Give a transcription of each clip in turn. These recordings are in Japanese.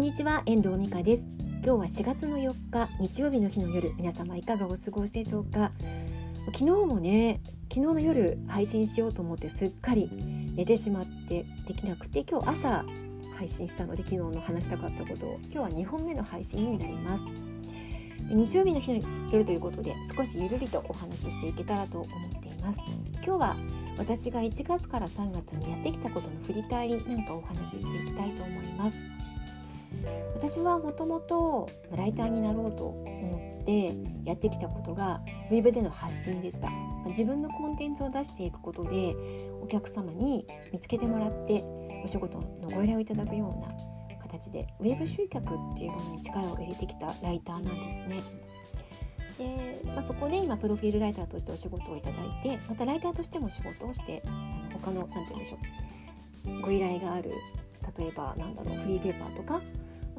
んにちは遠藤美香です。今日は4月の4日日曜日の日の夜皆様いかがお過ごしでしょうか？昨日もね昨日の夜配信しようと思ってすっかり寝てしまってできなくて今日朝配信したので昨日の話したかったことを今日は2本目の配信になります。で日曜日の日の夜ということで少しゆるりとお話をしていけたらと思っています。今日は私が1月から3月にやってきたことの振り返りなんかお話ししていきたいと思います。私はもともとライターになろうと思ってやってきたことがウェブでの発信でした自分のコンテンツを出していくことでお客様に見つけてもらってお仕事のご依頼をいただくような形でウェブ集客っていうものに力を入れてきたライターなんですね。で、まあ、そこで今プロフィールライターとしてお仕事をいただいてまたライターとしても仕事をしてあの他の何て言うんでしょうご依頼がある例えばなんだろうフリーペーパーとか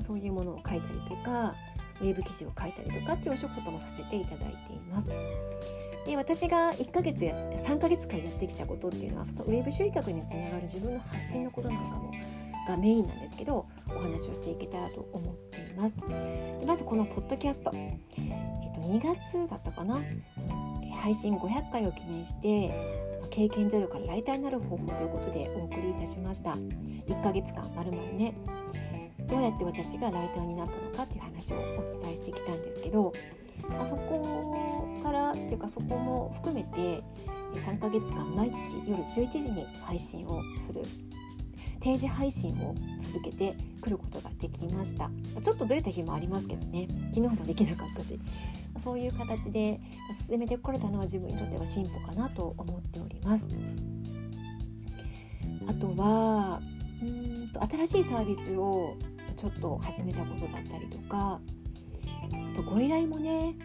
そういうものを書いたりとかウェブ記事を書いたりとかっていうお仕事もさせていただいています。で私が1ヶ月や3ヶ月間やってきたことっていうのはそのウェブ集客につながる自分の発信のことなんかもがメインなんですけどお話をしていけたらと思っています。でまずこのポッドキャスト、えっと、2月だったかな？配信500回を記念して経験ゼロからライターになる方法ということでお送りいたしました1ヶ月間まるまるねどうやって私がライターになったのかっていう話をお伝えしてきたんですけどあそこからっていうかそこも含めて3ヶ月間毎日夜11時に配信をする。定時配信を続けてくることができました。ちょっとずれた日もありますけどね。昨日もできなかったし。そういう形で進めてこれたのは自分にとっては進歩かなと思っております。あとはうんと新しいサービスをちょっと始めたことだったりとかあとご依頼もね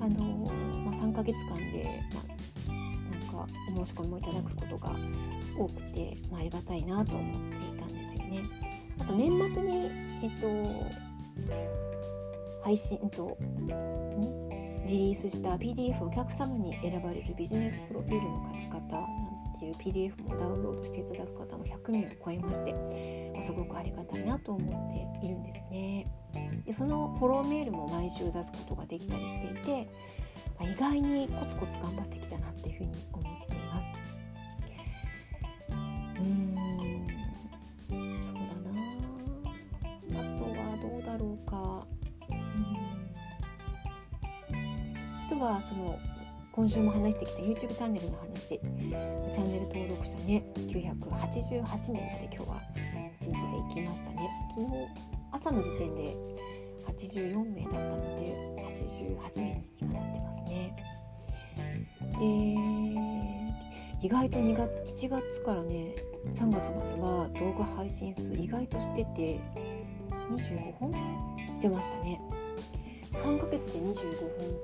あの、まあ、3ヶ月間で、ま、なんかお申し込みもいただくことが多くて、まあ、ありがたいなと思っていたんですよね。あと年末に、えっと、配信とリリースした PDF をお客様に選ばれるビジネスプロフィールの書き方なんっていう PDF もダウンロードしていただく方も100人を超えまして、すごくありがたいなと思っているんですね。でそのフォローメールも毎週出すことができたりしていて、まあ、意外にコツコツ頑張ってきたなっていうふうに思っています。うんそうだなあとはどうだろうかあとはその今週も話してきた YouTube チャンネルの話。チャンネル登録者ね988名まで今日は1日で行きましたね。昨日朝の時点で84名だったので88名に今なってますね。で意外と2月1月からね3月までは動画配信数意外としてて25本してましたね。3ヶ月で25本っ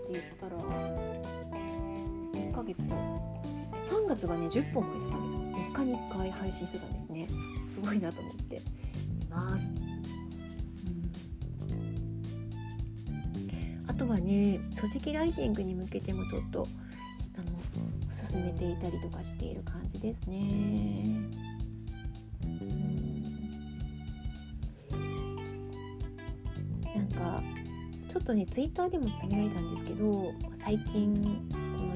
て言ったらヶ月。3月がね10本もやってたんですよ。3日に1回配信してたんですね。すごいなと思って。います、うん、あとはね書籍ライティングに向けてもちょっとあの進めていたりとかしている感じですね、なんかちょっとねツイッターでもつぶやいたんですけど最近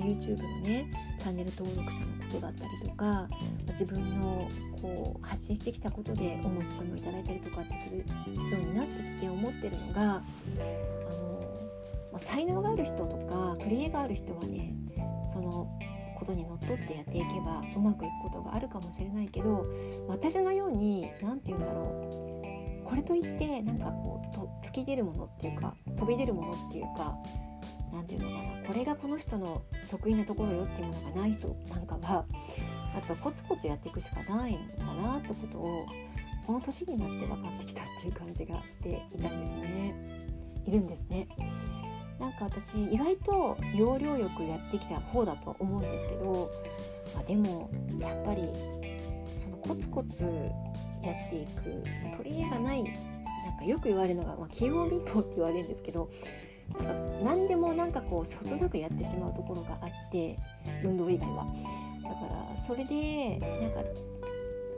YouTube のねチャンネル登録者のことだったりとか自分のこう発信してきたことでお申し込みをいただいたりとかってするようになってきて思ってるのがあの、ま才能がある人とか取り柄がある人はねそのことにのっとってやっていけばうまくいくことがあるかもしれないけど私のように何て言うんだろうこれといってなんかこうと突き出るものっていうか飛び出るものっていうか何て言うのかなこれがこの人の得意なところよっていうものがない人なんかはやっぱコツコツやっていくしかないんだなってことをこの年になって分かってきたっていう感じがしていたんですね。いるんですね。なんか私意外と要領よくやってきた方だと思うんですけど、まあ、でもやっぱりそのコツコツやっていく取り柄がないなんかよく言われるのが、まあ、器用貧乏って言われるんですけどなんか何でもなんかこうそつなくやってしまうところがあって運動以外は。だからそれでなんか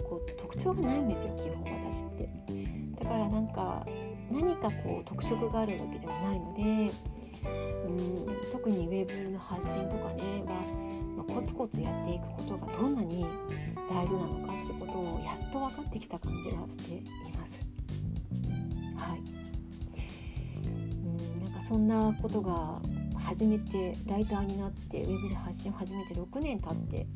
こう特徴がないんですよ基本私って。だからなんか何かこう特色があるわけではないのでうん特にウェブの発信とかねは、まあ、コツコツやっていくことがどんなに大事なのかってことをやっと分かってきた感じがしています。そんなことが初めてライターになってウェブで発信を始めて6年経って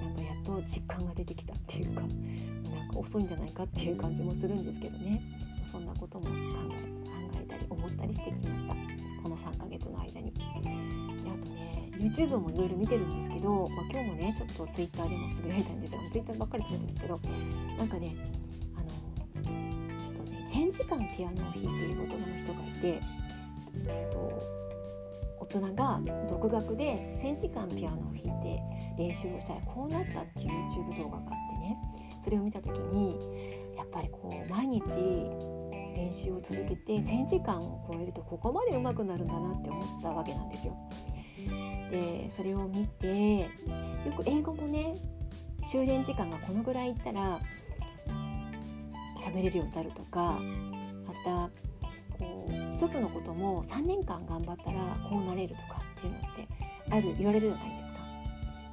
なんかやっと実感が出てきたっていうかなんか遅いんじゃないかっていう感じもするんですけどね。そんなことも考え考えたり思ったりしてきました。この3ヶ月の間に。であとね YouTube もいろいろ見てるんですけど、まあ、今日もねちょっと Twitter でもつぶやいたんですが Twitter ばっかりつぶやいてるんですけどなんかねあのえっとね1000時間ピアノを弾いている大人の人がいてと大人が独学で1,000時間ピアノを弾いて練習をしたらこうなったっていう YouTube 動画があってねそれを見た時にやっぱりこう毎日練習を続けて1,000時間を超えるとここまで上手くなるんだなって思ったわけなんですよ。でそれを見てよく英語もね修練時間がこのぐらいいったら喋れるようになるとかまた一つのことも3年間頑張ったらこうなれるとかっていうのってある言われるじゃないですか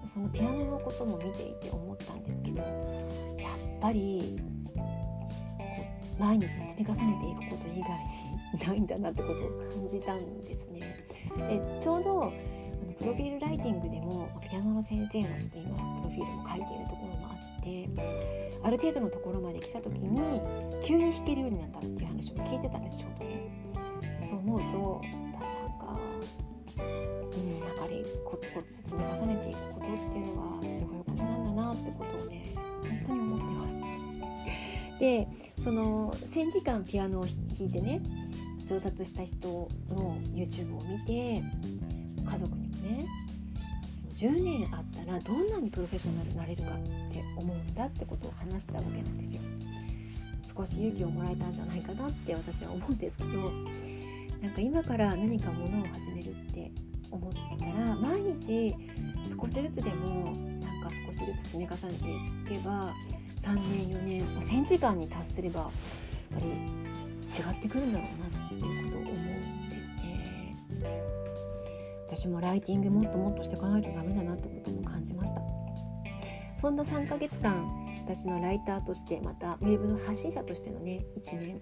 そのピアノのことも見ていて思ったんですけどやっぱり毎日積み重ねていくこと以外にないんだなってことを感じたんですね。でちょうどあのプロフィールライティングでもピアノの先生のちょっと今プロフィールも書いているところもあってある程度のところまで来た時に急に弾けるようになったっていう話も聞いてたんですちょうどね。そう思うとなんか、うん、やっぱりコツコツ積み重ねていくことっていうのはすごいことなんだなってことをね本当に思ってます。でその1,000時間ピアノを弾いてね上達した人の YouTube を見て家族にもね10年あったらどんなにプロフェッショナルになれるかって思うんだってことを話したわけなんですよ。少し勇気をもらえたんじゃないかなって私は思うんですけどなんか今から何かものを始めるって思ったら毎日少しずつでもなんか少しずつ積み重ねていけば3年4年1,000時間に達すればやっぱり違ってくるんだろうなっていうことを思うんですね。私もライティングもっともっとしていかないとダメだなってことも感じました。そんな3ヶ月間私のライターとしてまたウェブの発信者としてのね一面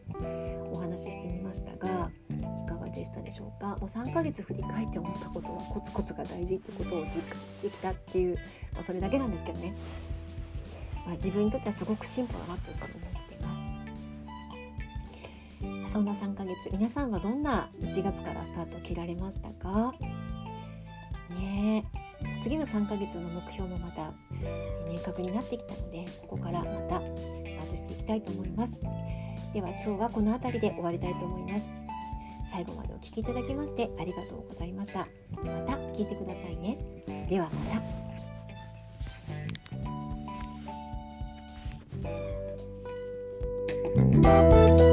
お話ししてみましたがいかがでしたでしょうか？もう3ヶ月振り返って思ったことはコツコツが大事ってことを実感してきたっていう、まあ、それだけなんですけどね、まあ、自分にとってはすごく進歩だなというふうに思っています。そんな3ヶ月皆さんはどんな1月からスタートを切られましたか？ね次の3ヶ月の目標もまた明確になってきたのでここからまたスタートしていきたいと思いますでは今日はこの辺りで終わりたいと思います。最後までお聴きいただきましてありがとうございました。また聞いてくださいね。ではまた。